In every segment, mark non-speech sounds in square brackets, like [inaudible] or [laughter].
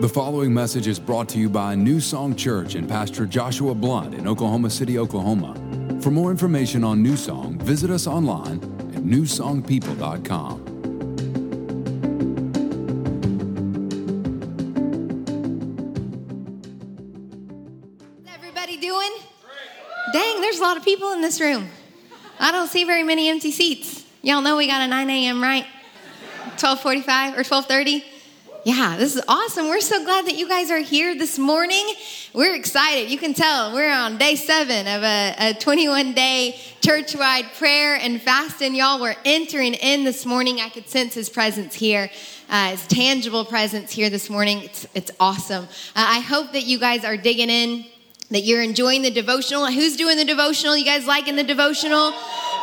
The following message is brought to you by New Song Church and Pastor Joshua Blunt in Oklahoma City, Oklahoma. For more information on New Song, visit us online at newsongpeople.com. Everybody doing? Dang, there's a lot of people in this room. I don't see very many empty seats. Y'all know we got a 9 a.m. right? 12:45 or 12:30. Yeah, this is awesome. We're so glad that you guys are here this morning. We're excited. You can tell we're on day seven of a, a 21 day church wide prayer and fast. And y'all, we're entering in this morning. I could sense his presence here, uh, his tangible presence here this morning. It's, it's awesome. Uh, I hope that you guys are digging in, that you're enjoying the devotional. Who's doing the devotional? You guys liking the devotional?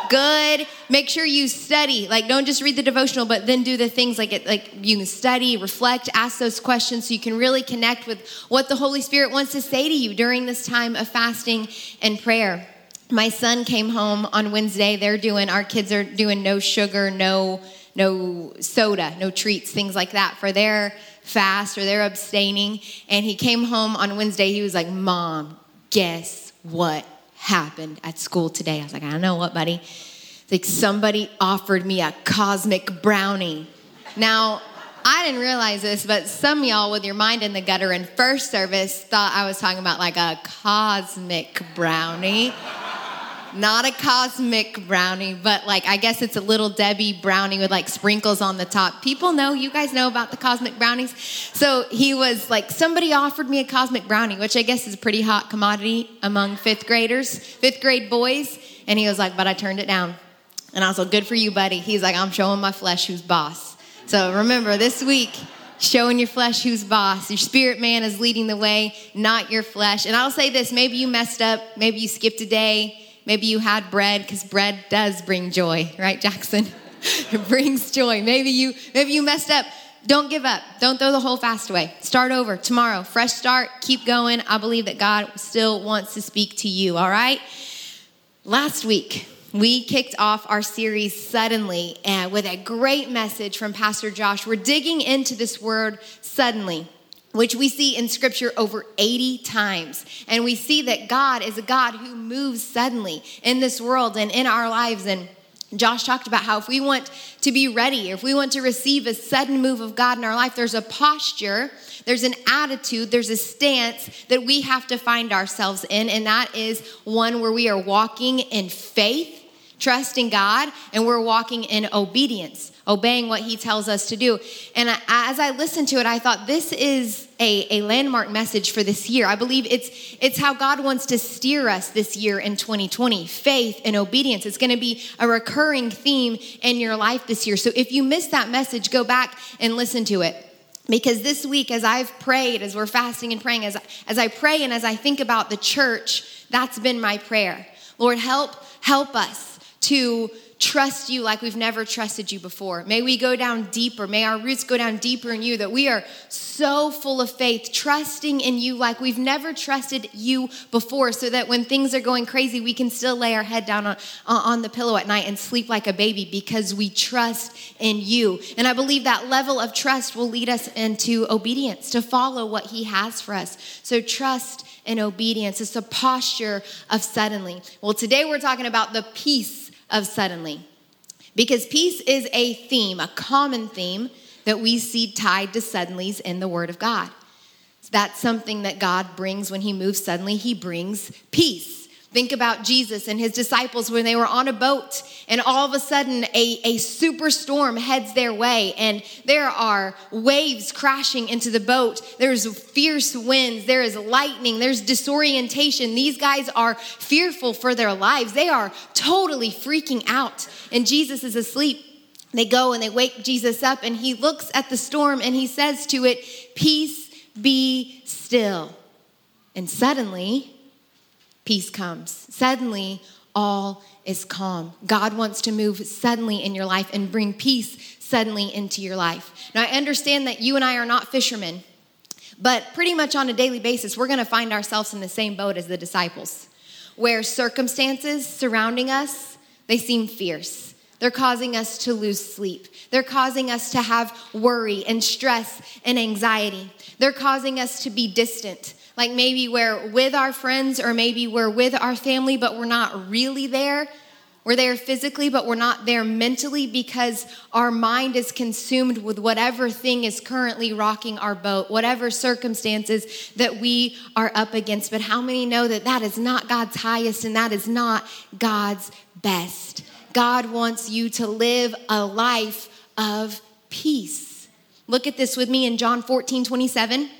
Good. Make sure you study. Like, don't just read the devotional, but then do the things like it, like you can study, reflect, ask those questions so you can really connect with what the Holy Spirit wants to say to you during this time of fasting and prayer. My son came home on Wednesday. They're doing, our kids are doing no sugar, no, no soda, no treats, things like that for their fast or they're abstaining. And he came home on Wednesday. He was like, Mom, guess what happened at school today. I was like, I don't know what, buddy. It's like somebody offered me a cosmic brownie. Now, I didn't realize this, but some y'all with your mind in the gutter in first service thought I was talking about like a cosmic brownie not a cosmic brownie, but like I guess it's a little Debbie brownie with like sprinkles on the top. People know, you guys know about the cosmic brownies. So he was like, somebody offered me a cosmic brownie, which I guess is a pretty hot commodity among fifth graders, fifth grade boys. And he was like, but I turned it down. And I was like, good for you, buddy. He's like, I'm showing my flesh who's boss. So remember, this week, showing your flesh who's boss. Your spirit man is leading the way, not your flesh. And I'll say this maybe you messed up, maybe you skipped a day Maybe you had bread because bread does bring joy, right, Jackson? [laughs] it brings joy. Maybe you maybe you messed up. Don't give up. Don't throw the whole fast away. Start over tomorrow. Fresh start. Keep going. I believe that God still wants to speak to you, all right? Last week, we kicked off our series suddenly and with a great message from Pastor Josh. We're digging into this word suddenly which we see in scripture over 80 times. And we see that God is a God who moves suddenly in this world and in our lives. And Josh talked about how if we want to be ready, if we want to receive a sudden move of God in our life, there's a posture, there's an attitude, there's a stance that we have to find ourselves in. And that is one where we are walking in faith, trusting God, and we're walking in obedience obeying what he tells us to do. And as I listened to it, I thought this is a, a landmark message for this year. I believe it's, it's how God wants to steer us this year in 2020 faith and obedience. It's going to be a recurring theme in your life this year. So if you missed that message, go back and listen to it. Because this week, as I've prayed, as we're fasting and praying, as, as I pray and as I think about the church, that's been my prayer. Lord, help, help us to trust you like we've never trusted you before. May we go down deeper. May our roots go down deeper in you, that we are so full of faith, trusting in you like we've never trusted you before, so that when things are going crazy, we can still lay our head down on, on the pillow at night and sleep like a baby because we trust in you. And I believe that level of trust will lead us into obedience to follow what He has for us. So trust and obedience. It's a posture of suddenly. Well, today we're talking about the peace of suddenly. Because peace is a theme, a common theme that we see tied to suddenlies in the Word of God. That's something that God brings when He moves suddenly, He brings peace. Think about Jesus and his disciples when they were on a boat, and all of a sudden, a, a superstorm heads their way, and there are waves crashing into the boat. There's fierce winds, there is lightning, there's disorientation. These guys are fearful for their lives, they are totally freaking out, and Jesus is asleep. They go and they wake Jesus up, and he looks at the storm and he says to it, Peace be still. And suddenly, peace comes. Suddenly, all is calm. God wants to move suddenly in your life and bring peace suddenly into your life. Now, I understand that you and I are not fishermen, but pretty much on a daily basis, we're going to find ourselves in the same boat as the disciples, where circumstances surrounding us, they seem fierce. They're causing us to lose sleep. They're causing us to have worry and stress and anxiety. They're causing us to be distant. Like maybe we're with our friends or maybe we're with our family, but we're not really there. We're there physically, but we're not there mentally because our mind is consumed with whatever thing is currently rocking our boat, whatever circumstances that we are up against. But how many know that that is not God's highest and that is not God's best? God wants you to live a life of peace. Look at this with me in John 14 27.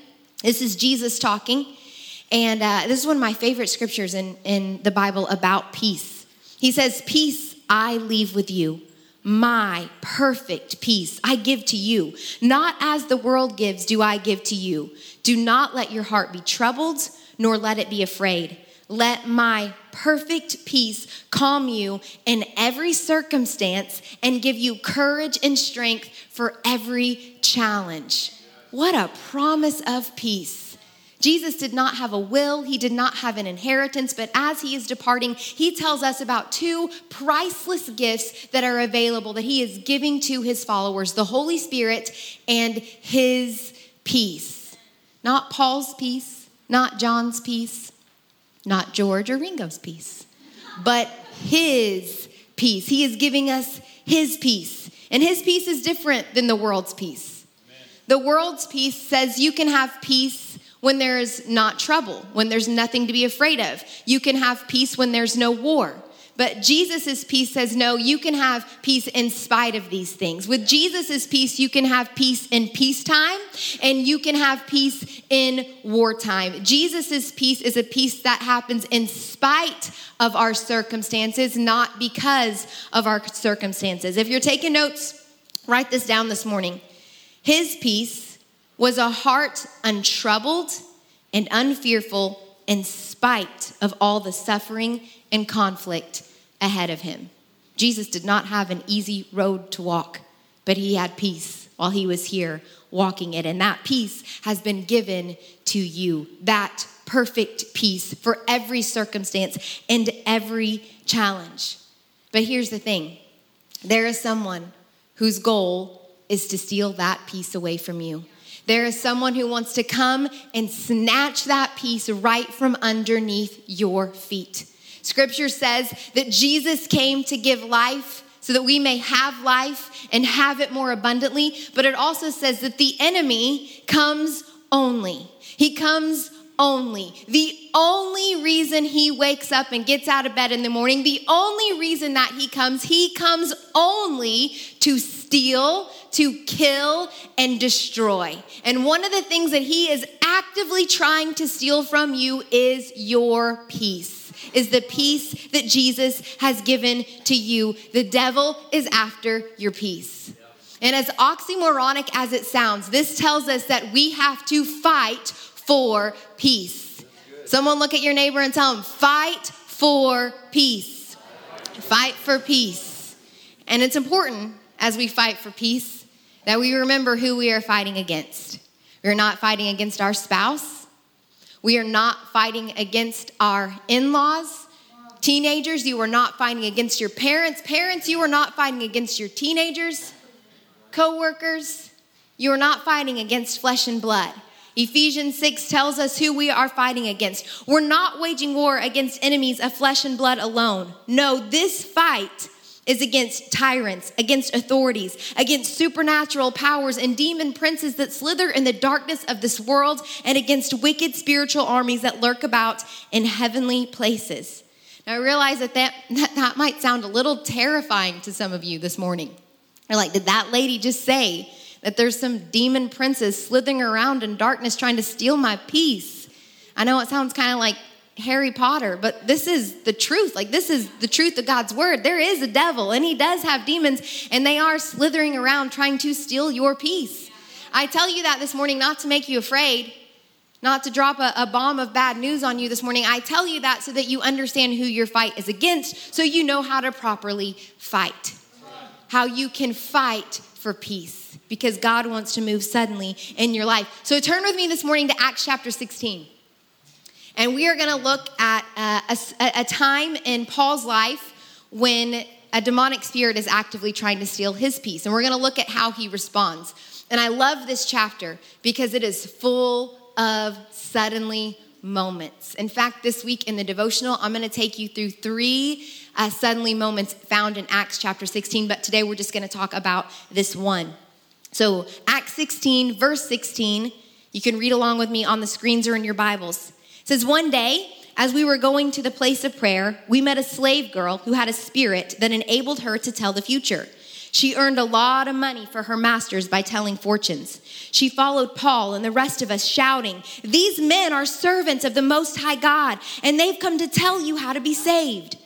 This is Jesus talking. And uh, this is one of my favorite scriptures in, in the Bible about peace. He says, Peace I leave with you, my perfect peace I give to you. Not as the world gives, do I give to you. Do not let your heart be troubled, nor let it be afraid. Let my perfect peace calm you in every circumstance and give you courage and strength for every challenge. What a promise of peace. Jesus did not have a will, he did not have an inheritance, but as he is departing, he tells us about two priceless gifts that are available that he is giving to his followers the Holy Spirit and his peace. Not Paul's peace, not John's peace, not George or Ringo's peace, but his peace. He is giving us his peace. And his peace is different than the world's peace. The world's peace says you can have peace when there's not trouble, when there's nothing to be afraid of. You can have peace when there's no war. But Jesus' peace says, no, you can have peace in spite of these things. With Jesus' peace, you can have peace in peacetime and you can have peace in wartime. Jesus' peace is a peace that happens in spite of our circumstances, not because of our circumstances. If you're taking notes, write this down this morning. His peace was a heart untroubled and unfearful in spite of all the suffering and conflict ahead of him. Jesus did not have an easy road to walk, but he had peace while he was here walking it. And that peace has been given to you. That perfect peace for every circumstance and every challenge. But here's the thing there is someone whose goal is to steal that peace away from you. There is someone who wants to come and snatch that peace right from underneath your feet. Scripture says that Jesus came to give life so that we may have life and have it more abundantly. But it also says that the enemy comes only. He comes only. The only reason he wakes up and gets out of bed in the morning, the only reason that he comes, he comes only to steal, to kill, and destroy. And one of the things that he is actively trying to steal from you is your peace is the peace that Jesus has given to you. The devil is after your peace. And as oxymoronic as it sounds, this tells us that we have to fight for peace. Someone look at your neighbor and tell them, fight for peace. Fight for peace. And it's important as we fight for peace that we remember who we are fighting against. We're not fighting against our spouse. We are not fighting against our in laws. Teenagers, you are not fighting against your parents. Parents, you are not fighting against your teenagers. Co workers, you are not fighting against flesh and blood. Ephesians 6 tells us who we are fighting against. We're not waging war against enemies of flesh and blood alone. No, this fight is against tyrants, against authorities, against supernatural powers and demon princes that slither in the darkness of this world, and against wicked spiritual armies that lurk about in heavenly places. Now, I realize that that, that, that might sound a little terrifying to some of you this morning. You're like, did that lady just say that there's some demon princes slithering around in darkness trying to steal my peace? I know it sounds kind of like Harry Potter, but this is the truth. Like, this is the truth of God's word. There is a devil, and he does have demons, and they are slithering around trying to steal your peace. I tell you that this morning not to make you afraid, not to drop a, a, bomb of bad news on you this morning. I tell you that so that you understand who your fight is against, so you know how to properly fight, how you can fight for peace, because God wants to move suddenly in your life. So turn with me this morning to Acts chapter 16. And we are going to look at uh, a, a time in Paul's life when a demonic spirit is actively trying to steal his peace. And we're going to look at how he responds. And I love this chapter because it is full of suddenly moments. In fact, this week in the devotional, I'm going to take you through three uh, suddenly moments found in Acts chapter 16, but today we're just going to talk about this one. So, Acts 16, verse 16, you can read along with me on the screens or in your Bibles. It says, One day, as we were going to the place of prayer, we met a slave girl who had a spirit that enabled her to tell the future. She earned a lot of money for her masters by telling fortunes. She followed Paul and the rest of us, shouting, These men are servants of the Most High God, and they've come to tell you how to be saved.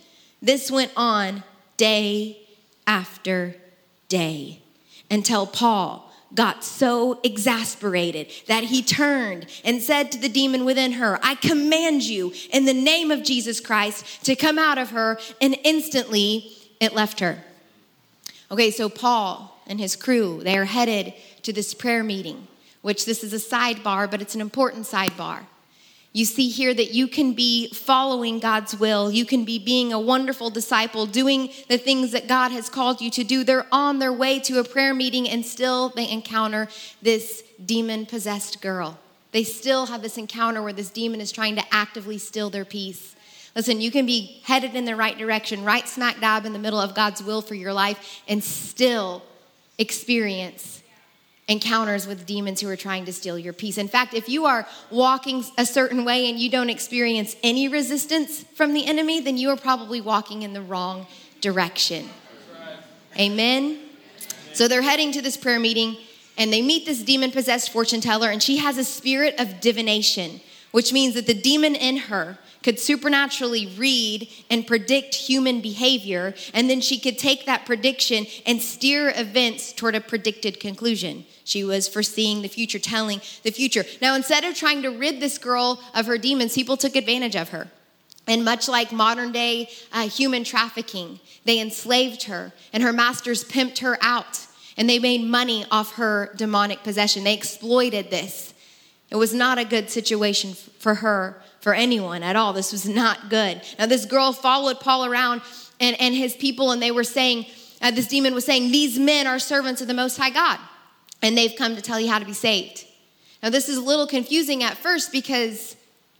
This went on day after day until Paul got so exasperated that he turned and said to the demon within her, I command you in the name of Jesus Christ to come out of her, and instantly it left her. Okay, so Paul and his crew, they are headed to this prayer meeting, which this is a sidebar, but it's an important sidebar. You see here that you can be following God's will. You can be being a wonderful disciple, doing the things that God has called you to do. They're on their way to a prayer meeting and still they encounter this demon possessed girl. They still have this encounter where this demon is trying to actively steal their peace. Listen, you can be headed in the right direction, right smack dab in the middle of God's will for your life, and still experience encounters with demons who are trying to steal your peace. In fact, if you are walking a certain way and you don't experience any resistance from the enemy, then you are probably walking in the wrong direction. Amen. So they're heading to this prayer meeting and they meet this demon possessed fortune teller, and she has a spirit of divination, which means that the demon in her could supernaturally read and predict human behavior, and then she could take that prediction and steer events toward a predicted conclusion. She was foreseeing the future, telling the future. Now, instead of trying to rid this girl of her demons, people took advantage of her. And much like modern day uh, human trafficking, they enslaved her, and her masters pimped her out, and they made money off her demonic possession. They exploited this. It was not a good situation for her for anyone at all. This was not good. Now, this girl followed Paul around and, and his people, and they were saying, uh, this demon was saying, These men are servants of the Most High God, and they've come to tell you how to be saved. Now, this is a little confusing at first because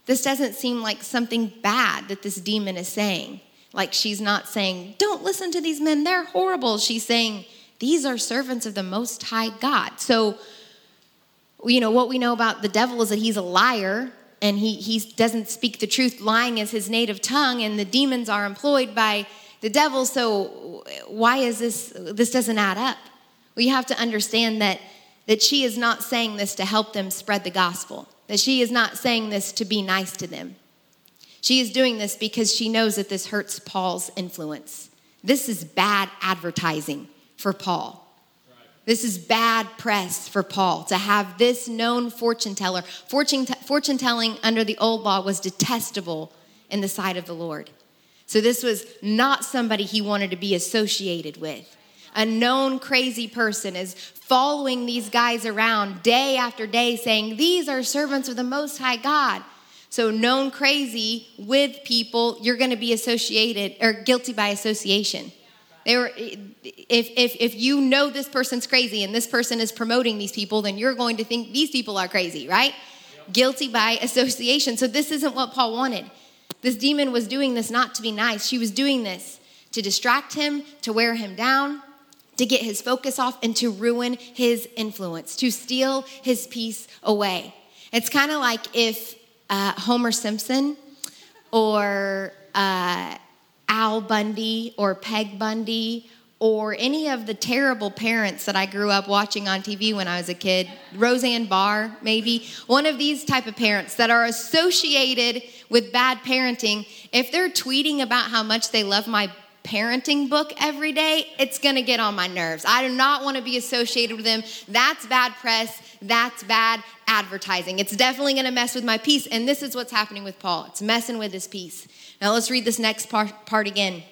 this doesn't seem like something bad that this demon is saying. Like she's not saying, Don't listen to these men, they're horrible. She's saying, These are servants of the Most High God. So, you know, what we know about the devil is that he's a liar and he, he doesn't speak the truth. Lying is his native tongue, and the demons are employed by the devil. So why is this? This doesn't add up. We have to understand that that she is not saying this to help them spread the gospel. That she is not saying this to be nice to them. She is doing this because she knows that this hurts Paul's influence. This is bad advertising for Paul. This is bad press for Paul to have this known fortune teller. Fortune, fortune telling under the old law was detestable in the sight of the Lord. So this was not somebody he wanted to be associated with. A known crazy person is following these guys around day after day saying, These are servants of the Most High God. So, known crazy with people, you're going to be associated or guilty by association. They were, if, if, if you know this person's crazy and this person is promoting these people, then you're going to think these people are crazy, right? Yep. Guilty by association. So this isn't what Paul wanted. This demon was doing this not to be nice. She was doing this to distract him, to wear him down, to get his focus off, and to ruin his influence, to steal his peace away. It's kind of like if uh, Homer Simpson or uh, Al Bundy or Peg Bundy or any of the terrible parents that I grew up watching on TV when I was a kid, Roseanne Barr, maybe, one of these type of parents that are associated with bad parenting, if they're tweeting about how much they love my parenting book every day, it's gonna get on my nerves. I do not wanna be associated with them. That's bad press, that's bad advertising. It's definitely gonna mess with my peace, and this is what's happening with Paul. It's messing with his peace. Now let's read this next part, part again.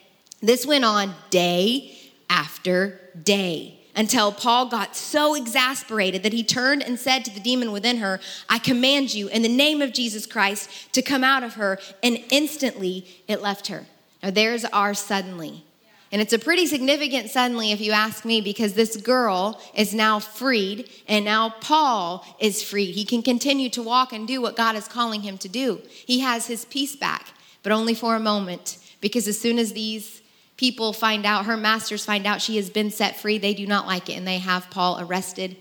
This went on day after day until Paul got so exasperated that he turned and said to the demon within her, I command you in the name of Jesus Christ to come out of her. And instantly it left her. Now there's our suddenly. And it's a pretty significant suddenly, if you ask me, because this girl is now freed, and now Paul is freed. He can continue to walk and do what God is calling him to do. He has his peace back, but only for a moment, because as soon as these people find out, her masters find out she has been set free, they do not like it, and they have Paul arrested,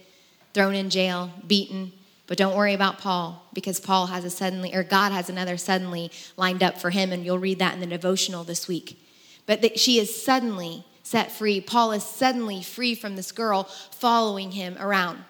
thrown in jail, beaten. But don't worry about Paul, because Paul has a suddenly, or God has another suddenly lined up for him, and you'll read that in the devotional this week but that she is suddenly set free. Paul is suddenly free from this girl following him around.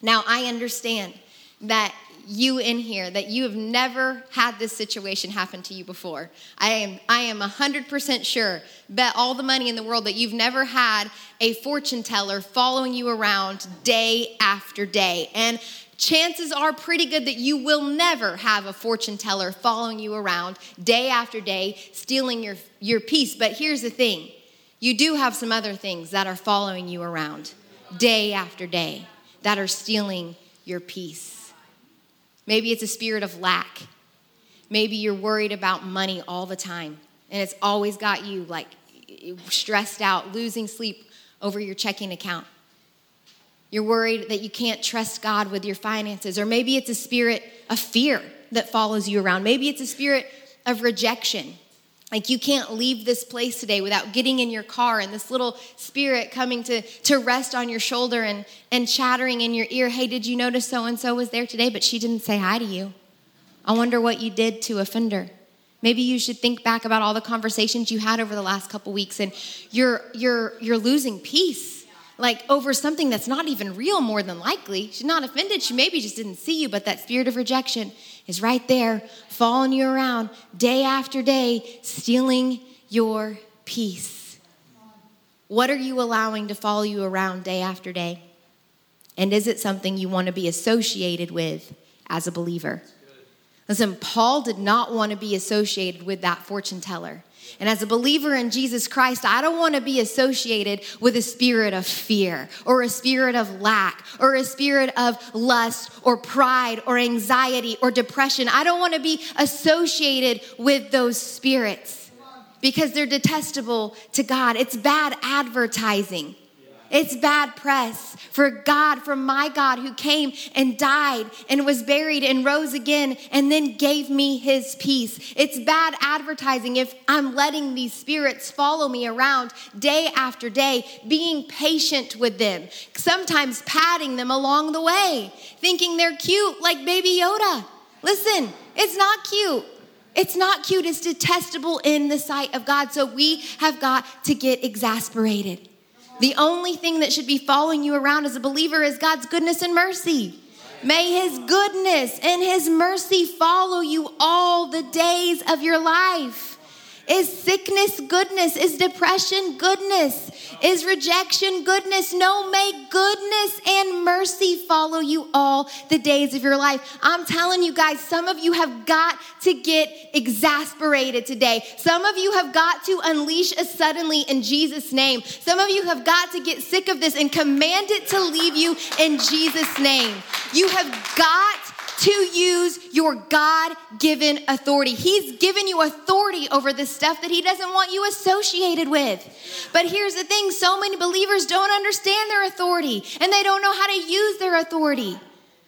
Now, I understand that you in here that you have never had this situation happen to you before. I am I am 100% sure, bet all the money in the world that you've never had a fortune teller following you around day after day. And chances are pretty good that you will never have a fortune teller following you around day after day, stealing your, your peace. But here's the thing you do have some other things that are following you around day after day that are stealing your peace. Maybe it's a spirit of lack. Maybe you're worried about money all the time, and it's always got you like stressed out, losing sleep over your checking account. You're worried that you can't trust God with your finances. Or maybe it's a spirit of fear that follows you around. Maybe it's a spirit of rejection. Like you can't leave this place today without getting in your car and this little spirit coming to, to rest on your shoulder and, and chattering in your ear, hey, did you notice so and so was there today, but she didn't say hi to you? I wonder what you did to offend her. Maybe you should think back about all the conversations you had over the last couple weeks and you're you're you're losing peace like over something that's not even real, more than likely. She's not offended. She maybe just didn't see you, but that spirit of rejection is right there, following you around day after day, stealing your peace. What are you allowing to follow you around day after day? And is it something you want to be associated with as a believer? Listen, Paul did not want to be associated with that fortune teller. And as a believer in Jesus Christ, I don't want to be associated with a spirit of fear or a spirit of lack or a spirit of lust or pride or anxiety or depression. I don't want to be associated with those spirits because they're detestable to God. It's bad advertising. It's bad press for God, for my God who came and died and was buried and rose again and then gave me his peace. It's bad advertising if I'm letting these spirits follow me around day after day, being patient with them, sometimes patting them along the way, thinking they're cute like baby Yoda. Listen, it's not cute. It's not cute. It's detestable in the sight of God. So we have got to get exasperated. The only thing that should be following you around as a believer is God's goodness and mercy. May his goodness and his mercy follow you all the days of your life. Is sickness goodness? Is depression goodness? Is rejection goodness? No, may goodness and mercy follow you all the days of your life. I'm telling you guys, some of you have got to get exasperated today. Some of you have got to unleash a suddenly in Jesus' name. Some of you have got to get sick of this and command it to leave you in Jesus' name. You have got to use your God given authority. He's given you authority over the stuff that He doesn't want you associated with. But here's the thing so many believers don't understand their authority and they don't know how to use their authority.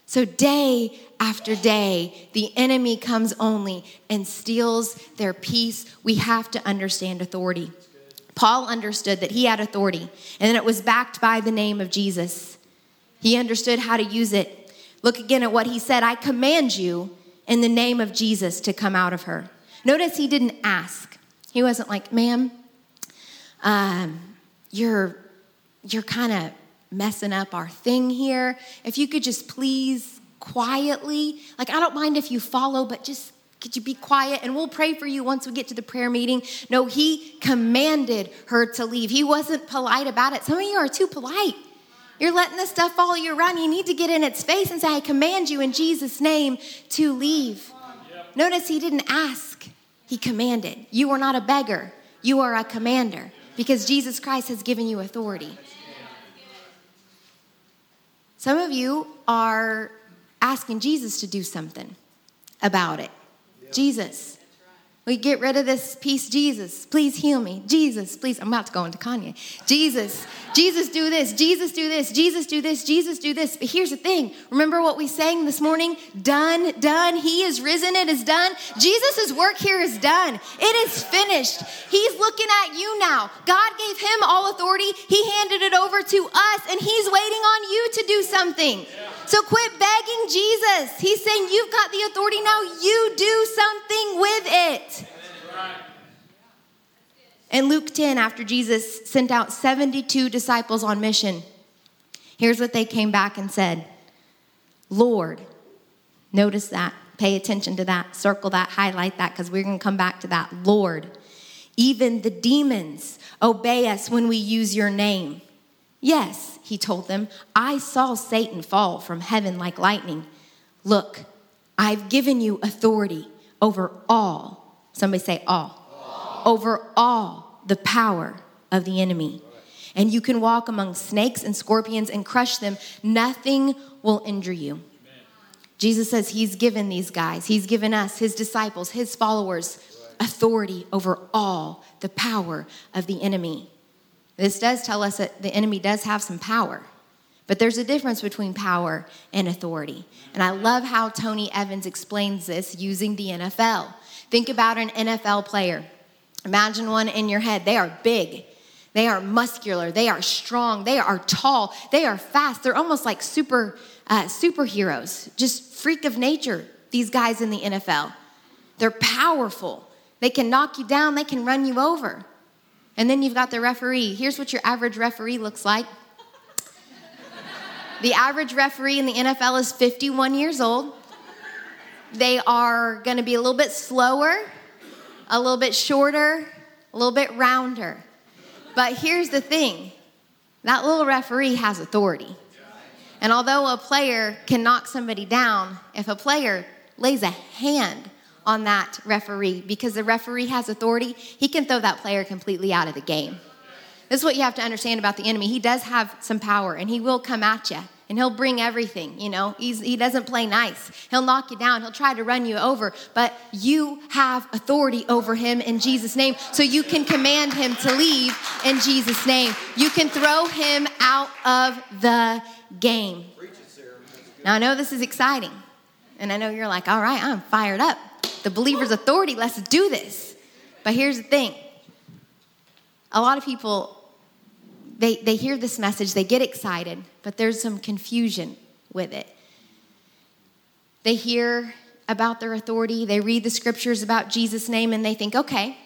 So, day after day, the enemy comes only and steals their peace. We have to understand authority. Paul understood that he had authority and that it was backed by the name of Jesus. He understood how to use it Look again at what he said I command you in the name of Jesus to come out of her. Notice he didn't ask. He wasn't like, ma'am, um, you're, you're kind of messing up our thing here. If you could just please quietly, like, I don't mind if you follow, but just could you be quiet and we'll pray for you once we get to the prayer meeting? No, he commanded her to leave. He wasn't polite about it. Some of you are too polite. You're letting this stuff follow you around. You need to get in its face and say, I command you in Jesus' name to leave. Notice he didn't ask, he commanded. You are not a beggar, you are a commander because Jesus Christ has given you authority. Some of you are asking Jesus to do something about it. Jesus, We get rid of this piece, Jesus, please heal me. Jesus, please. I'm about to go into Kanye. Jesus, Jesus, do this. Jesus, do this. Jesus, do this. Jesus, do this. But here's the thing remember what we sang this morning? Done, done. He is risen. It is done. Jesus' work here is done. It is finished. He's looking at you now. God gave him all authority, He handed it over to us, and He's waiting on you to do something. So quit begging Jesus. He's saying, You've got the authority now. You do something with it. In Luke 10, after Jesus sent out 72 disciples on mission, here's what they came back and said Lord, notice that, pay attention to that, circle that, highlight that, because we're going to come back to that. Lord, even the demons obey us when we use your name. Yes, he told them, I saw Satan fall from heaven like lightning. Look, I've given you authority over all. Somebody say all over all the power of the enemy. And you can walk among snakes and scorpions and crush them. Nothing will injure you. Jesus says he's given these guys, he's given us, his disciples, his followers, authority over all the power of the enemy. This does tell us that the enemy does have some power, but there's a difference between power and authority. And I love how Tony Evans explains this using the NFL. Think about an NFL player. Imagine one in your head. They are big. They are muscular. They are strong. They are tall. They are fast. They're almost like super uh, superheroes, just freak of nature. These guys in the NFL, they're powerful. They can knock you down. They can run you over. And then you've got the referee. Here's what your average referee looks like. [laughs] the average referee in the NFL is 51 years old. They are going to be a little bit slower a little bit shorter, a little bit rounder. But here's the thing that little referee has authority. And although a player can knock somebody down, if a player lays a hand on that referee because the referee has authority, he can throw that player completely out of the game. This is what you have to understand about the enemy. He does have some power and he will come at you and he'll bring everything, you know. He's, he doesn't play nice. He'll knock you down, he'll try to run you over, but you have authority over him in Jesus' name. So you can command him to leave in Jesus' name. You can throw him out of the game. Now, I know this is exciting, and I know you're like, all right, I'm fired up. The believer's authority, let's do this. But here's the thing a lot of people they, they hear this message, they get excited, but there's some confusion with it. They hear about their authority, they read the scriptures about Jesus' name, and they think, okay,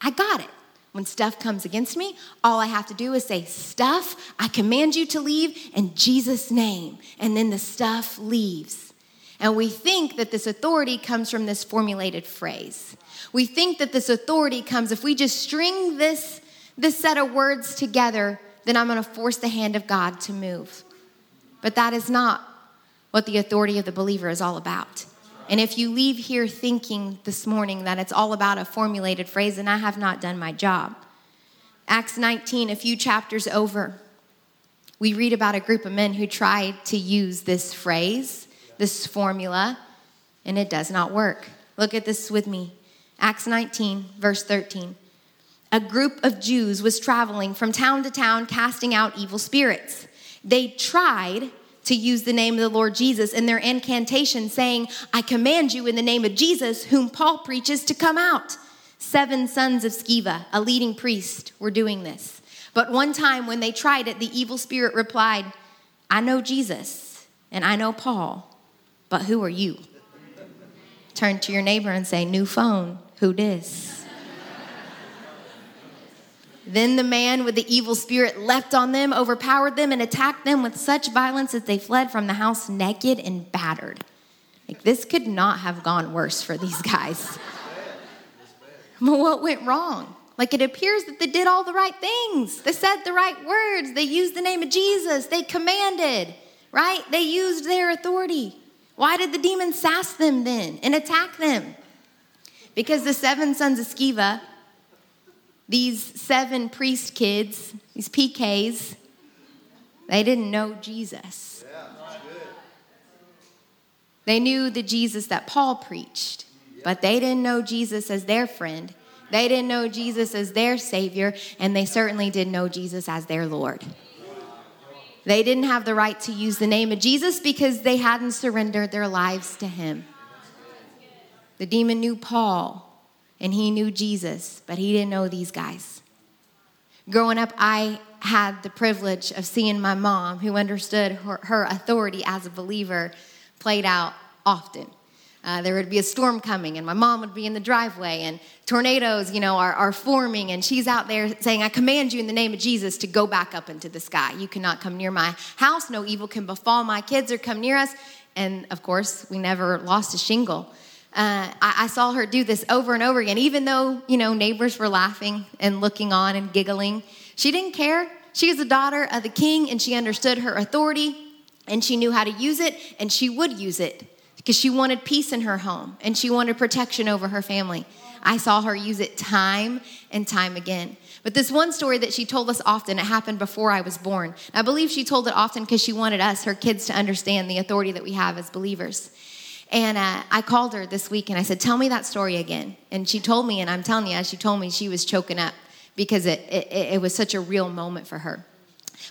I got it. When stuff comes against me, all I have to do is say, Stuff, I command you to leave in Jesus' name. And then the stuff leaves. And we think that this authority comes from this formulated phrase. We think that this authority comes if we just string this this set of words together, then I'm going to force the hand of God to move. But that is not what the authority of the believer is all about. And if you leave here thinking this morning that it's all about a formulated phrase, and I have not done my job. Acts 19, a few chapters over, we read about a group of men who tried to use this phrase, this formula, and it does not work. Look at this with me. Acts 19, verse 13 a group of Jews was traveling from town to town casting out evil spirits. They tried to use the name of the Lord Jesus in their incantation, saying, I command you in the name of Jesus, whom Paul preaches, to come out. Seven sons of Sceva, a leading priest, were doing this. But one time when they tried it, the evil spirit replied, I know Jesus and I know Paul, but who are you? Turn to your neighbor and say, New phone, who dis? Then the man with the evil spirit leapt on them, overpowered them, and attacked them with such violence that they fled from the house naked and battered. Like, this could not have gone worse for these guys. But what went wrong? Like, it appears that they did all the right things. They said the right words. They used the name of Jesus. They commanded, right? They used their authority. Why did the demons sass them then and attack them? Because the seven sons of Sceva these seven priest kids, these PKs, they didn't know Jesus. They knew the Jesus that Paul preached. but they didn't know Jesus as their friend. They didn't know Jesus as their Savior, and they certainly didn't know Jesus as their Lord. They didn't have the right to use the name of Jesus because they hadn't surrendered their lives to Him. The demon knew Paul and he knew Jesus, but he didn't know these guys. Growing up, I had the privilege of seeing my mom, who understood her, her authority as a believer, played out often. Uh, there would be a storm coming, and my mom would be in the driveway, and tornadoes, you know, are, are forming, and she's out there saying, I command you in the name of Jesus to go back up into the sky. You cannot come near my house. No evil can befall my kids or come near us. And of course, we never lost a shingle. Uh, I, I, saw her do this over and over again, even though, you know, neighbors were laughing and looking on and giggling. She didn't care. She was a daughter of the king, and she understood her authority, and she knew how to use it, and she would use it because she wanted peace in her home and she wanted protection over her family. I saw her use it time and time again. But this one story that she told us often, it happened before I was born. I believe she told it often because she wanted us, her kids, to understand the authority that we have as believers. And uh, I called her this week and I said, Tell me that story again. And she told me, and I'm telling you, she told me, she was choking up because it, it, it was such a real moment for her.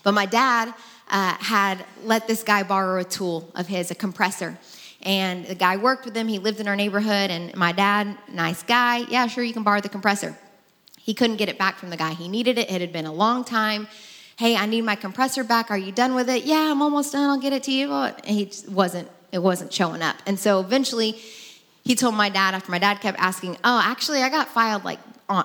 But my dad uh, had let this guy borrow a tool of his, a compressor. And the guy worked with him. He lived in our neighborhood. And my dad, nice guy, yeah, sure, you can borrow the compressor. He couldn't get it back from the guy. He needed it. It had been a long time. Hey, I need my compressor back. Are you done with it? Yeah, I'm almost done. I'll get it to you. And he wasn't. It wasn't showing up. And so eventually, he told my dad after my dad kept asking, "Oh, actually, I got filed like uh,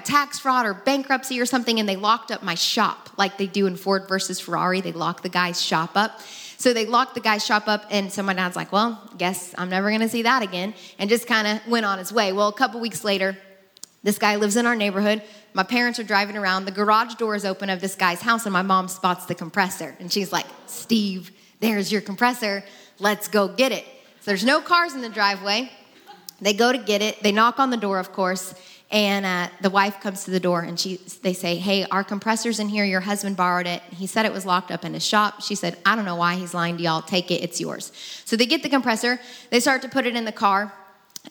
tax fraud or bankruptcy or something, and they locked up my shop like they do in Ford versus Ferrari. They lock the guy's shop up." So they locked the guy's shop up, and so my dad's like, Well, guess I'm never gonna see that again, and just kind of went on his way. Well, a couple weeks later, this guy lives in our neighborhood. My parents are driving around. The garage door is open of this guy's house, and my mom spots the compressor. And she's like, Steve, there's your compressor. Let's go get it. So there's no cars in the driveway. They go to get it. They knock on the door, of course, and uh, the wife comes to the door and she, they say, Hey, our compressor's in here. Your husband borrowed it. He said it was locked up in his shop. She said, I don't know why he's lying to y'all. Take it, it's yours. So they get the compressor. They start to put it in the car.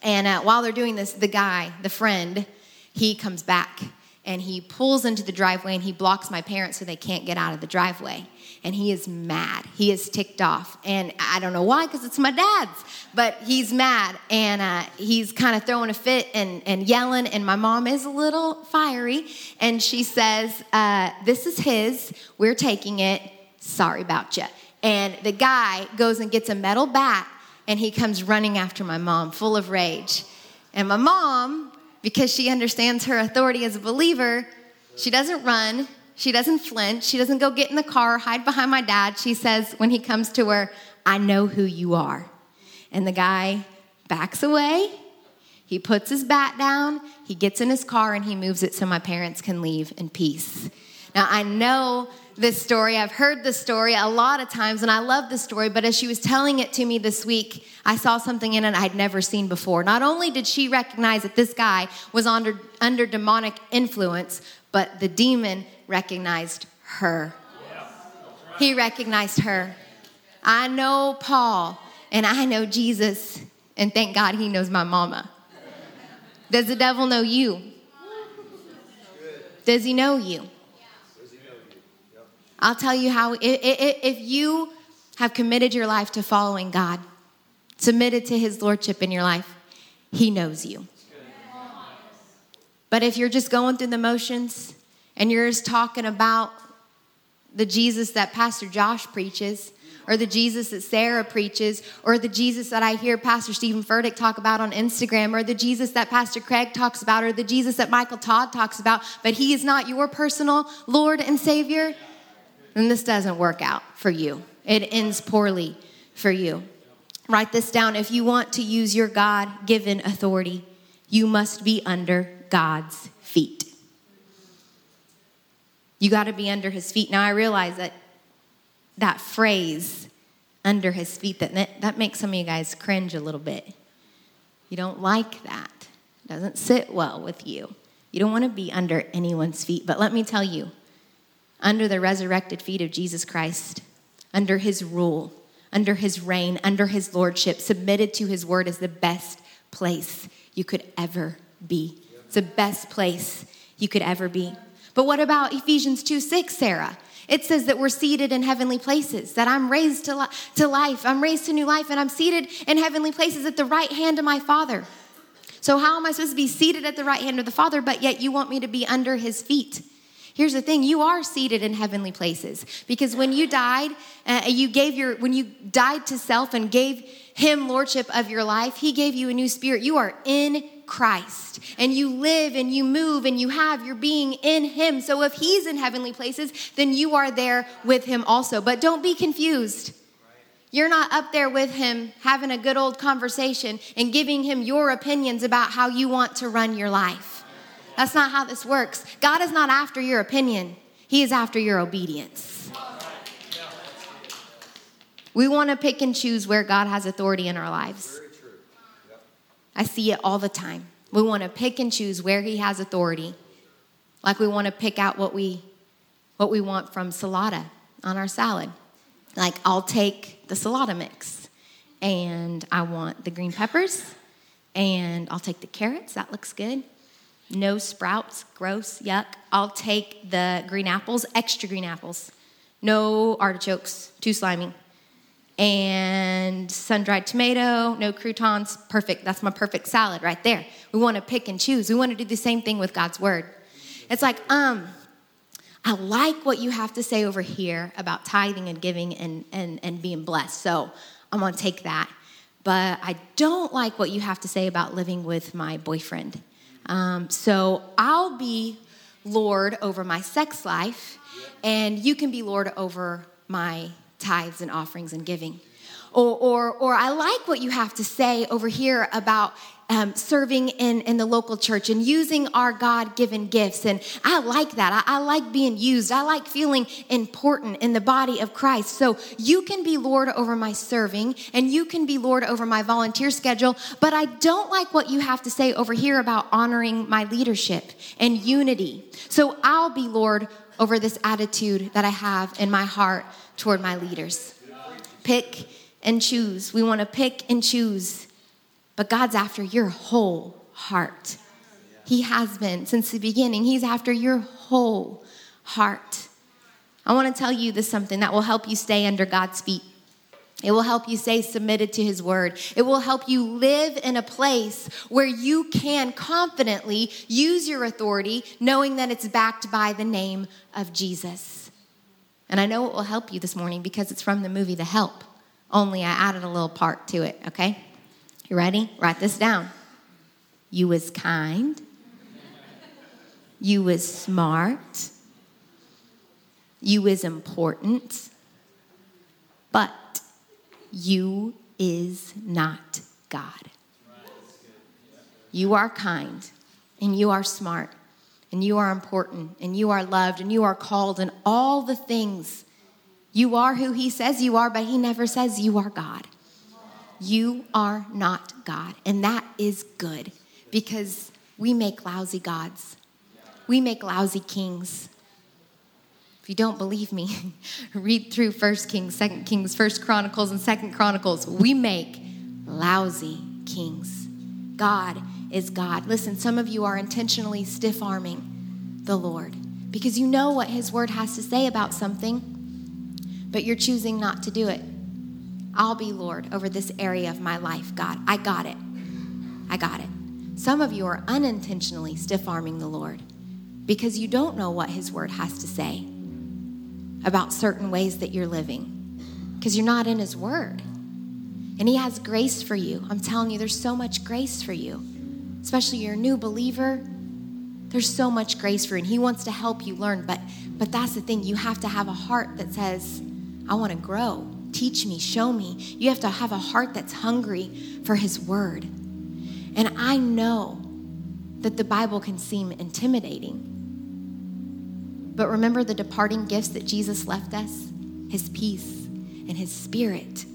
And uh, while they're doing this, the guy, the friend, he comes back and he pulls into the driveway and he blocks my parents so they can't get out of the driveway and he is mad. He is ticked off. And I don't know why, because it's my dad's, but he's mad and uh, he's kind of throwing a fit and, and yelling. And my mom is a little fiery and she says, uh, This is his. We're taking it. Sorry about you. And the guy goes and gets a metal bat and he comes running after my mom, full of rage. And my mom, because she understands her authority as a believer, she doesn't run. She doesn't flinch. She doesn't go get in the car, hide behind my dad. She says, when he comes to her, I know who you are. And the guy backs away. He puts his bat down. He gets in his car and he moves it so my parents can leave in peace. Now, I know this story. I've heard this story a lot of times and I love this story, but as she was telling it to me this week, I saw something in it I'd never seen before. Not only did she recognize that this guy was under, under demonic influence, but the demon recognized her. He recognized her. I know Paul and I know Jesus, and thank God he knows my mama. Does the devil know you? Does he know you? I'll tell you how, if you have committed your life to following God, submitted to his lordship in your life, he knows you. But if you're just going through the motions, and you're just talking about the Jesus that Pastor Josh preaches, or the Jesus that Sarah preaches, or the Jesus that I hear Pastor Steven Furtick talk about on Instagram, or the Jesus that Pastor Craig talks about, or the Jesus that Michael Todd talks about, but he is not your personal Lord and Savior, then this doesn't work out for you. It ends poorly for you. Write this down. If you want to use your God given authority, you must be under God's feet. You got to be under his feet. Now I realize that that phrase, under his feet, that, that makes some of you guys cringe a little bit. You don't like that. It doesn't sit well with you. You don't want to be under anyone's feet. But let me tell you, under the resurrected feet of Jesus Christ, under his rule, under his reign, under his lordship, submitted to his word is the best place you could ever be. It's the best place you could ever be. But what about Ephesians 2 6, Sarah? It says that we're seated in heavenly places, that I'm raised to, li- to life, I'm raised to new life, and I'm seated in heavenly places at the right hand of my Father. So, how am I supposed to be seated at the right hand of the Father, but yet you want me to be under his feet? Here's the thing you are seated in heavenly places because when you died, uh, you gave your, when you died to self and gave him lordship of your life, he gave you a new spirit. You are in Christ and you live and you move and you have your being in him. So if he's in heavenly places, then you are there with him also. But don't be confused. You're not up there with him having a good old conversation and giving him your opinions about how you want to run your life. That's not how this works. God is not after your opinion, He is after your obedience. We want to pick and choose where God has authority in our lives. I see it all the time. We want to pick and choose where He has authority. Like we want to pick out what we what we want from Salata on our salad. Like I'll take the Salata mix and I want the green peppers and I'll take the carrots, that looks good. No sprouts, gross, yuck. I'll take the green apples, extra green apples. No artichokes, too slimy. And sun dried tomato, no croutons, perfect. That's my perfect salad right there. We want to pick and choose. We want to do the same thing with God's word. It's like, um, I like what you have to say over here about tithing and giving and, and, and being blessed. So I'm going to take that. But I don't like what you have to say about living with my boyfriend. Um, so I'll be Lord over my sex life, and you can be Lord over my tithes and offerings and giving. Or, or, or I like what you have to say over here about um, serving in, in the local church and using our God given gifts. And I like that. I, I like being used. I like feeling important in the body of Christ. So you can be Lord over my serving and you can be Lord over my volunteer schedule. But I don't like what you have to say over here about honoring my leadership and unity. So I'll be Lord over this attitude that I have in my heart toward my leaders. Pick and choose. We want to pick and choose but God's after your whole heart. He has been since the beginning. He's after your whole heart. I want to tell you this something that will help you stay under God's feet. It will help you stay submitted to His word. It will help you live in a place where you can confidently use your authority, knowing that it's backed by the name of Jesus. And I know it will help you this morning because it's from the movie The Help, only I added a little part to it, okay? You ready? Write this down. You was kind. You was smart. You is important. But you is not God. You are kind and you are smart and you are important and you are loved and you are called and all the things. You are who he says you are, but he never says you are God. You are not God. And that is good because we make lousy gods, we make lousy kings. If you don't believe me, [laughs] read through First Kings, Second Kings, First Chronicles, and Second Chronicles. We make lousy kings. God is God. Listen, some of you are intentionally stiff arming the Lord because you know what His word has to say about something, but you're choosing not to do it. I'll be Lord over this area of my life, God. I got it. I got it. Some of you are unintentionally stiff arming the Lord because you don't know what His word has to say about certain ways that you're living because you're not in His word. And He has grace for you. I'm telling you, there's so much grace for you, especially you're a new believer. There's so much grace for you, and He wants to help you learn. But, but that's the thing, you have to have a heart that says, I want to grow teach me, show me. You have to have a heart that's hungry for His Word. And I know that the Bible can seem intimidating. But remember the departing gifts that Jesus left us His peace and His Spirit.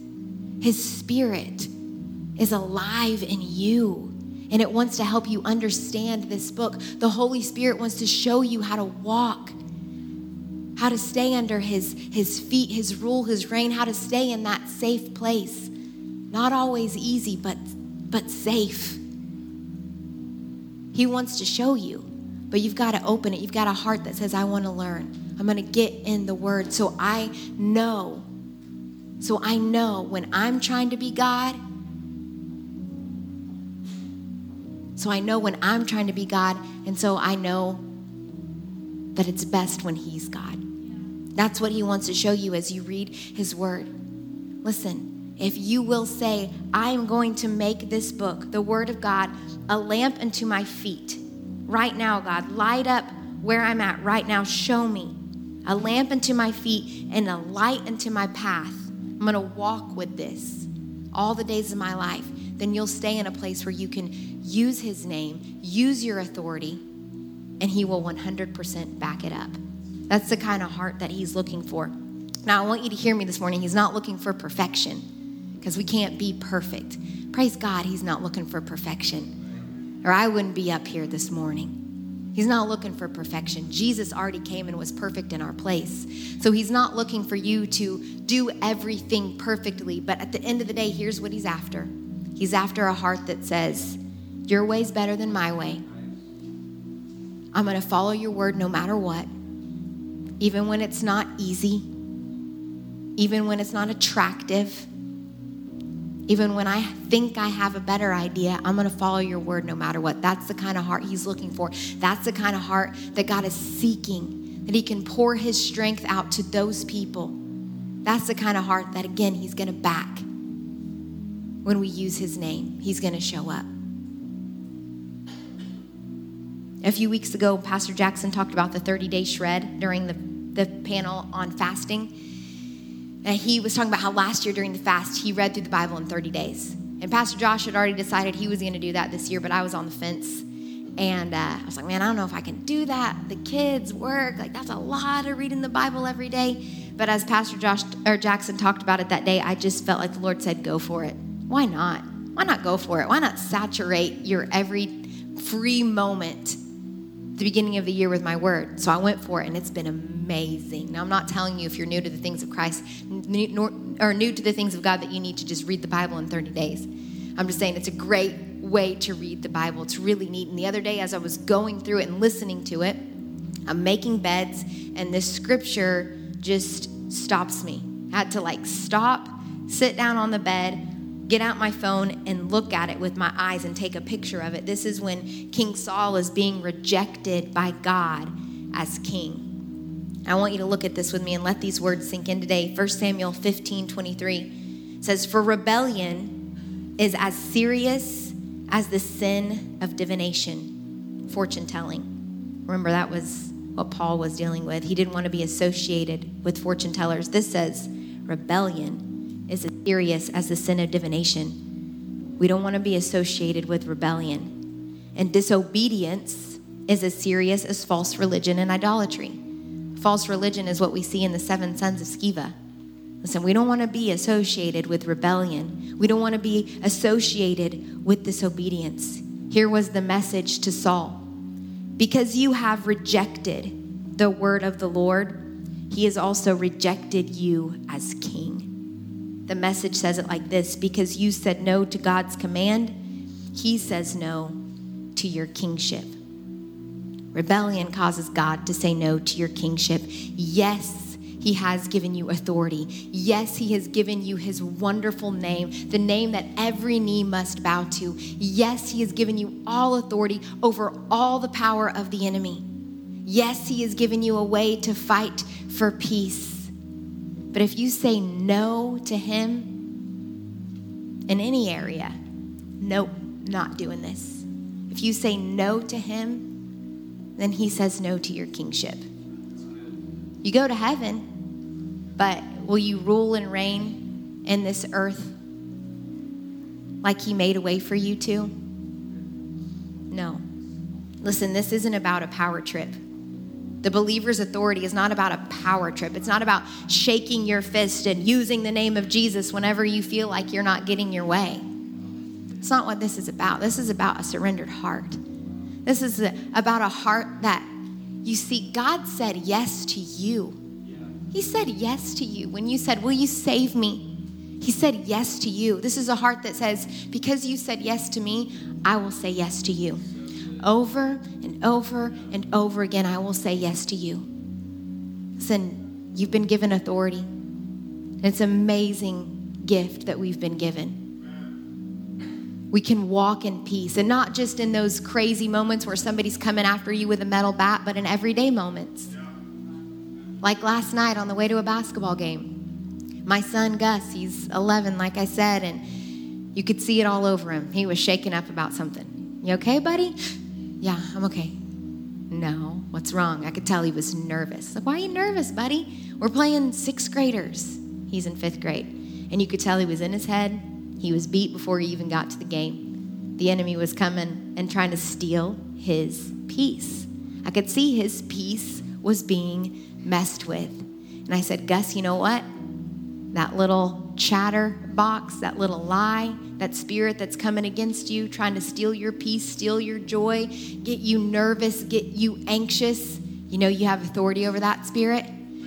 His Spirit is alive in you. And it wants to help you understand this book. The Holy Spirit wants to show you how to walk how to stay under his, his feet, his rule, his reign, how to stay in that safe place. Not always easy, but, but safe. He wants to show you, but you've got to open it. You've got a heart that says, I want to learn. I'm going to get in the word so I know. So I know when I'm trying to be God. So I know when I'm trying to be God, and so I know that it's best when He's God. That's what He wants to show you as you read His Word. Listen, if you will say, I am going to make this book, the Word of God, a lamp unto my feet, right now, God, light up where I'm at right now. Show me a lamp unto my feet and a light unto my path. I'm going to walk with this all the days of my life. Then you'll stay in a place where you can use His name, use your authority, and He will 100% back it up. That's the kind of heart that He's looking for. Now, I want you to hear me this morning. He's not looking for perfection because we can't be perfect. Praise God, He's not looking for perfection, or I wouldn't be up here this morning. He's not looking for perfection. Jesus already came and was perfect in our place. So he's not looking for you to do everything perfectly. But at the end of the day, here's what he's after He's after a heart that says, Your way's better than my way. I'm going to follow your word no matter what, even when it's not easy, even when it's not attractive, even when I think I have a better idea, I'm going to follow your word no matter what. That's the kind of heart he's looking for. That's the kind of heart that God is seeking, that he can pour his strength out to those people. That's the kind of heart that, again, he's going to back when we use his name. He's going to show up. A few weeks ago, Pastor Jackson talked about the 30 day shred during the, the panel on fasting. And he was talking about how last year during the fast, he read through the Bible in 30 days. And Pastor Josh had already decided he was going to do that this year, but I was on the fence. And uh, I was like, man, I don't know if I can do that. The kids, work, like that's a lot of reading the Bible every day. But as Pastor Josh or Jackson talked about it that day, I just felt like the Lord said, go for it. Why not? Why not go for it? Why not saturate your every free moment the beginning of the year with my word. So I went for it, and it's been amazing. Now, I'm not telling you if you're new to the things of Christ or new to the things of God that you need to just read the Bible in 30 days. I'm just saying it's a great way to read the Bible. It's really neat. And the other day, as I was going through it and listening to it, I'm making beds, and this scripture just stops me. I had to like stop, sit down on the bed, get out my phone and look at it with my eyes and take a picture of it. This is when King Saul is being rejected by God as king. I want you to look at this with me and let these words sink in today. 1 Samuel 15 23 says, For rebellion is as serious as the sin of divination, fortune telling. Remember, that was what Paul was dealing with. He didn't want to be associated with fortune tellers. This says, rebellion is as serious as the sin of divination. We don't want to be associated with rebellion. And disobedience is as serious as false religion and idolatry. False religion is what we see in the seven sons of Sceva. Listen, we don't want to be associated with rebellion. We don't want to be associated with disobedience. Here was the message to Saul Because you have rejected the word of the Lord, he has also rejected you as king. The message says it like this because you said no to God's command, He says no to your kingship. Rebellion causes God to say no to your kingship. Yes, He has given you authority. Yes, He has given you His wonderful name, the name that every knee must bow to. Yes, He has given you all authority over all the power of the enemy. Yes, He has given you a way to fight for peace. But if you say no to Him in any area, nope, not doing this. If you say no to Him, then He says no to your kingship. You go to heaven, but will you rule and reign in this earth like He made a way for you to? No. Listen, this isn't about a power trip. The believer's authority is not about a power trip. It's not about shaking your fist and using the name of Jesus whenever you feel like you're not getting your way. It's not what this is about. This is about a surrendered heart. This is about a heart that you see, God said yes to you. He said yes to you when you said, Will you save me? He said yes to you. This is a heart that says, Because you said yes to me, I will say yes to you. Over and over and over again, I will say yes to you. Listen, you've been given authority. It's an amazing gift that we've been given. We can walk in peace, and not just in those crazy moments where somebody's coming after you with a metal bat, but in everyday moments. Like last night on the way to a basketball game. My son Gus, he's 11, like I said, and you could see it all over him. He was shaking up about something. You okay, buddy? Yeah, I'm okay. No, what's wrong? I could tell he was nervous. Like, why are you nervous, buddy? We're playing sixth graders. He's in fifth grade. And you could tell he was in his head. He was beat before he even got to the game. The enemy was coming and trying to steal his peace. I could see his peace was being messed with. And I said, Gus, you know what? That little chatter box, that little lie, that spirit that's coming against you, trying to steal your peace, steal your joy, get you nervous, get you anxious. You know you have authority over that spirit.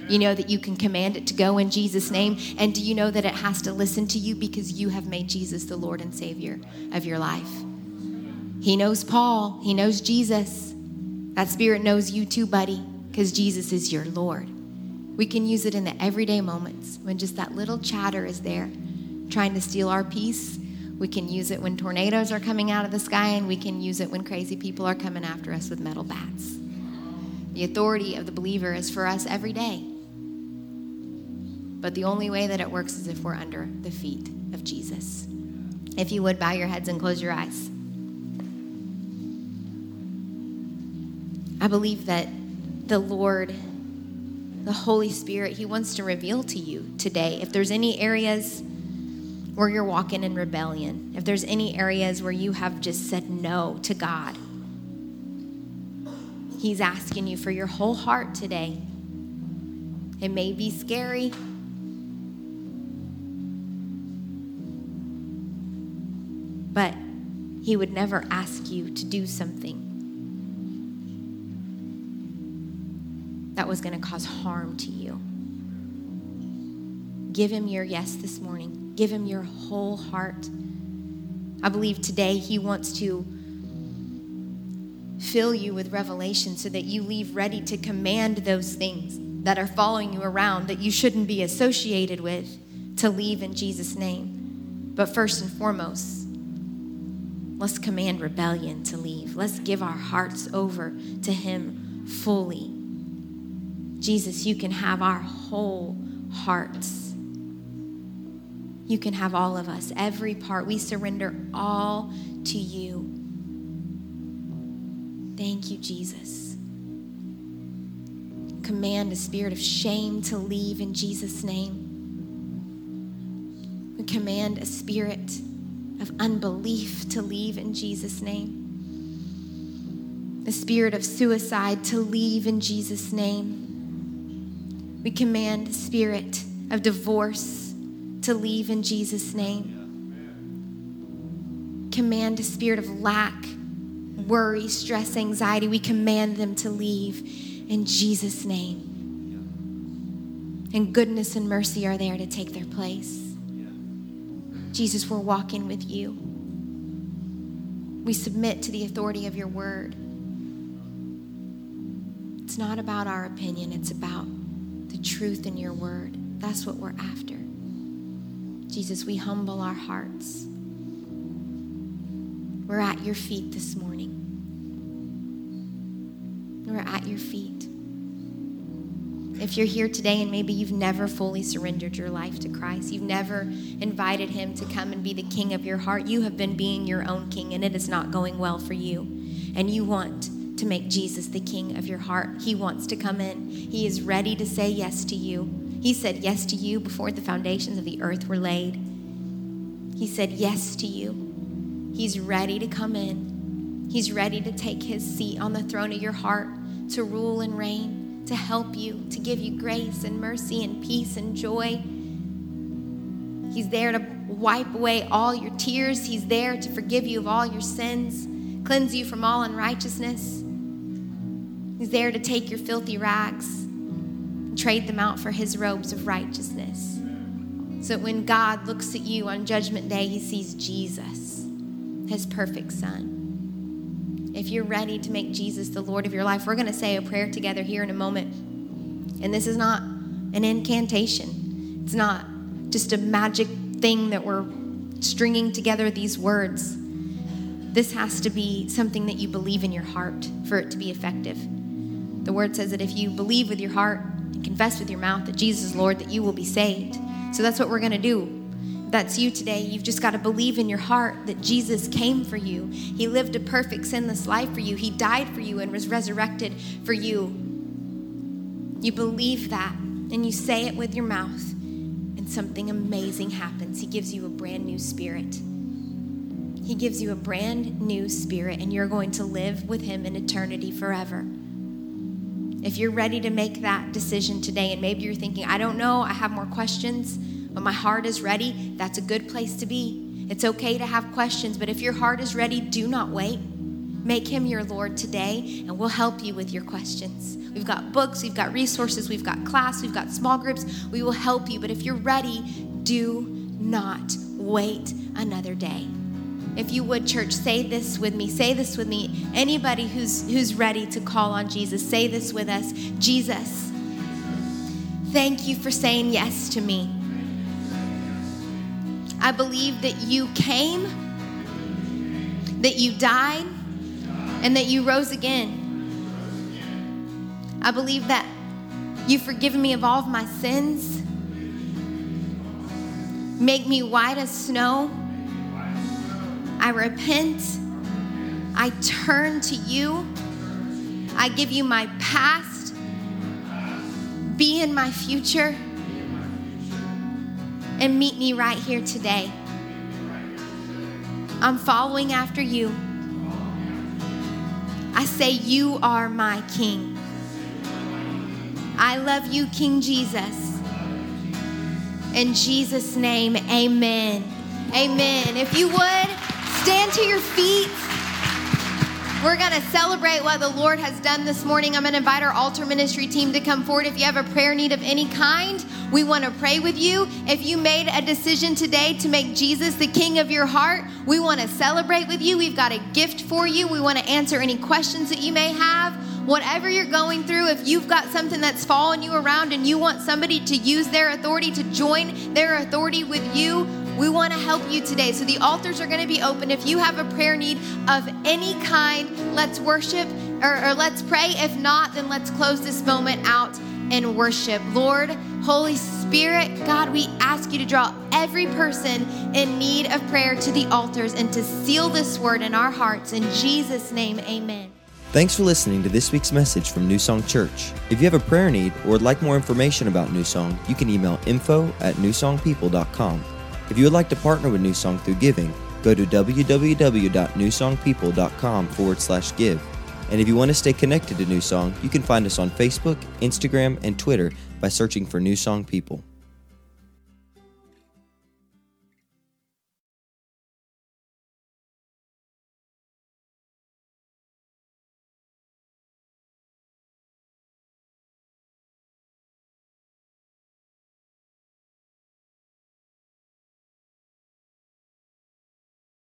You know that you can command it to go in Jesus' name. And do you know that it has to listen to you because you have made Jesus the Lord and Savior of your life? He knows Paul, he knows Jesus. That spirit knows you too, buddy, because Jesus is your Lord. We can use it in the everyday moments when just that little chatter is there trying to steal our peace. We can use it when tornadoes are coming out of the sky, and we can use it when crazy people are coming after us with metal bats. The authority of the believer is for us every day. But the only way that it works is if we're under the feet of Jesus. If you would, bow your heads and close your eyes. I believe that the Lord, the Holy Spirit, He wants to reveal to you today if there's any areas where you're walking in rebellion, if there's any areas where you have just said no to God. He's asking you for your whole heart today. It may be scary, but He would never ask you to do something that was going to cause harm to you. Give Him your yes this morning, give Him your whole heart. I believe today He wants to fill you with revelation so that you leave ready to command those things that are following you around that you shouldn't be associated with to leave in Jesus' name. But first and foremost, Let's command rebellion to leave. Let's give our hearts over to Him fully. Jesus, you can have our whole hearts. You can have all of us, every part. We surrender all to you. Thank you, Jesus. Command a spirit of shame to leave in Jesus' name. We command a spirit of unbelief to leave in Jesus' name. The spirit of suicide to leave in Jesus' name. We command the spirit of divorce to leave in Jesus' name. Command a spirit of lack, worry, stress, anxiety. We command them to leave in Jesus' name. And goodness and mercy are there to take their place. Jesus, we're walking with you. We submit to the authority of your word. It's not about our opinion, it's about the truth in your word. That's what we're after. Jesus, we humble our hearts. We're at your feet this morning. We're at your feet. If you're here today and maybe you've never fully surrendered your life to Christ, you've never invited Him to come and be the king of your heart, you have been being your own king and it is not going well for you. And you want to make Jesus the king of your heart. He wants to come in, He is ready to say yes to you. He said yes to you before the foundations of the earth were laid. He said yes to you. He's ready to come in. He's ready to take his seat on the throne of your heart to rule and reign to help you, to give you grace and mercy and peace and joy. He's there to wipe away all your tears. He's there to forgive you of all your sins, cleanse you from all unrighteousness. He's there to take your filthy rags and trade them out for his robes of righteousness. So that when God looks at you on Judgment Day, he sees Jesus, his perfect Son. if you're ready to make Jesus the Lord of your life, we're going to say a prayer together here in a moment. And this is not an incantation, it's not just a magic thing that we're stringing together these words. This has to be something that you believe in your heart for it to be effective. The word says that if you believe with your heart and confess with your mouth that Jesus is Lord, that you will be saved. So that's what we're going to do. That's you today. You've just got to believe in your heart that Jesus came for you. He lived a perfect, sinless life for you. He died for you and was resurrected for you. You believe that and you say it with your mouth, and something amazing happens. He gives you a brand new spirit. He gives you a brand new spirit, and you're going to live with Him in eternity forever. If you're ready to make that decision today, and maybe you're thinking, I don't know, I have more questions, but my heart is ready, that's a good place to be. It's okay to have questions, but if your heart is ready, do not wait. Make him your Lord today, and we'll help you with your questions. We've got books, we've got resources, we've got class, we've got small groups. We will help you, but if you're ready, do not wait another day. If you would, church, say this with me. Say this with me. Anybody who's who's ready to call on Jesus, say this with us. Jesus, thank you for saying yes to me. I believe that you came, that you died, and that you rose again. I believe that you've forgiven me of all of my sins. Make me white as snow. I repent. I turn to you. I give you my past. Be in my future. And meet me right here today. I'm following after you. I say, You are my King. I love you, King Jesus. In Jesus' name, amen. Amen. If you would, stand to your feet. We're going to celebrate what the Lord has done this morning. I'm going to invite our altar ministry team to come forward. If you have a prayer need of any kind, we want to pray with you. If you made a decision today to make Jesus the king of your heart, we want to celebrate with you. We've got a gift for you. We want to answer any questions that you may have. Whatever you're going through, if you've got something that's following you around and you want somebody to use their authority to join their authority with you, we want to help you today. So the altars are going to be open. If you have a prayer need of any kind, let's worship or, or let's pray. If not, then let's close this moment out in worship. Lord, Holy Spirit, God, we ask you to draw every person in need of prayer to the altars and to seal this word in our hearts. In Jesus' name, amen. Thanks for listening to this week's message from New Song Church. If you have a prayer need or would like more information about New Song, you can email info at newsongpeople.com. If you would like to partner with New Song through giving, go to www.newsongpeople.com forward slash give. And if you want to stay connected to New Song, you can find us on Facebook, Instagram, and Twitter by searching for New Song People.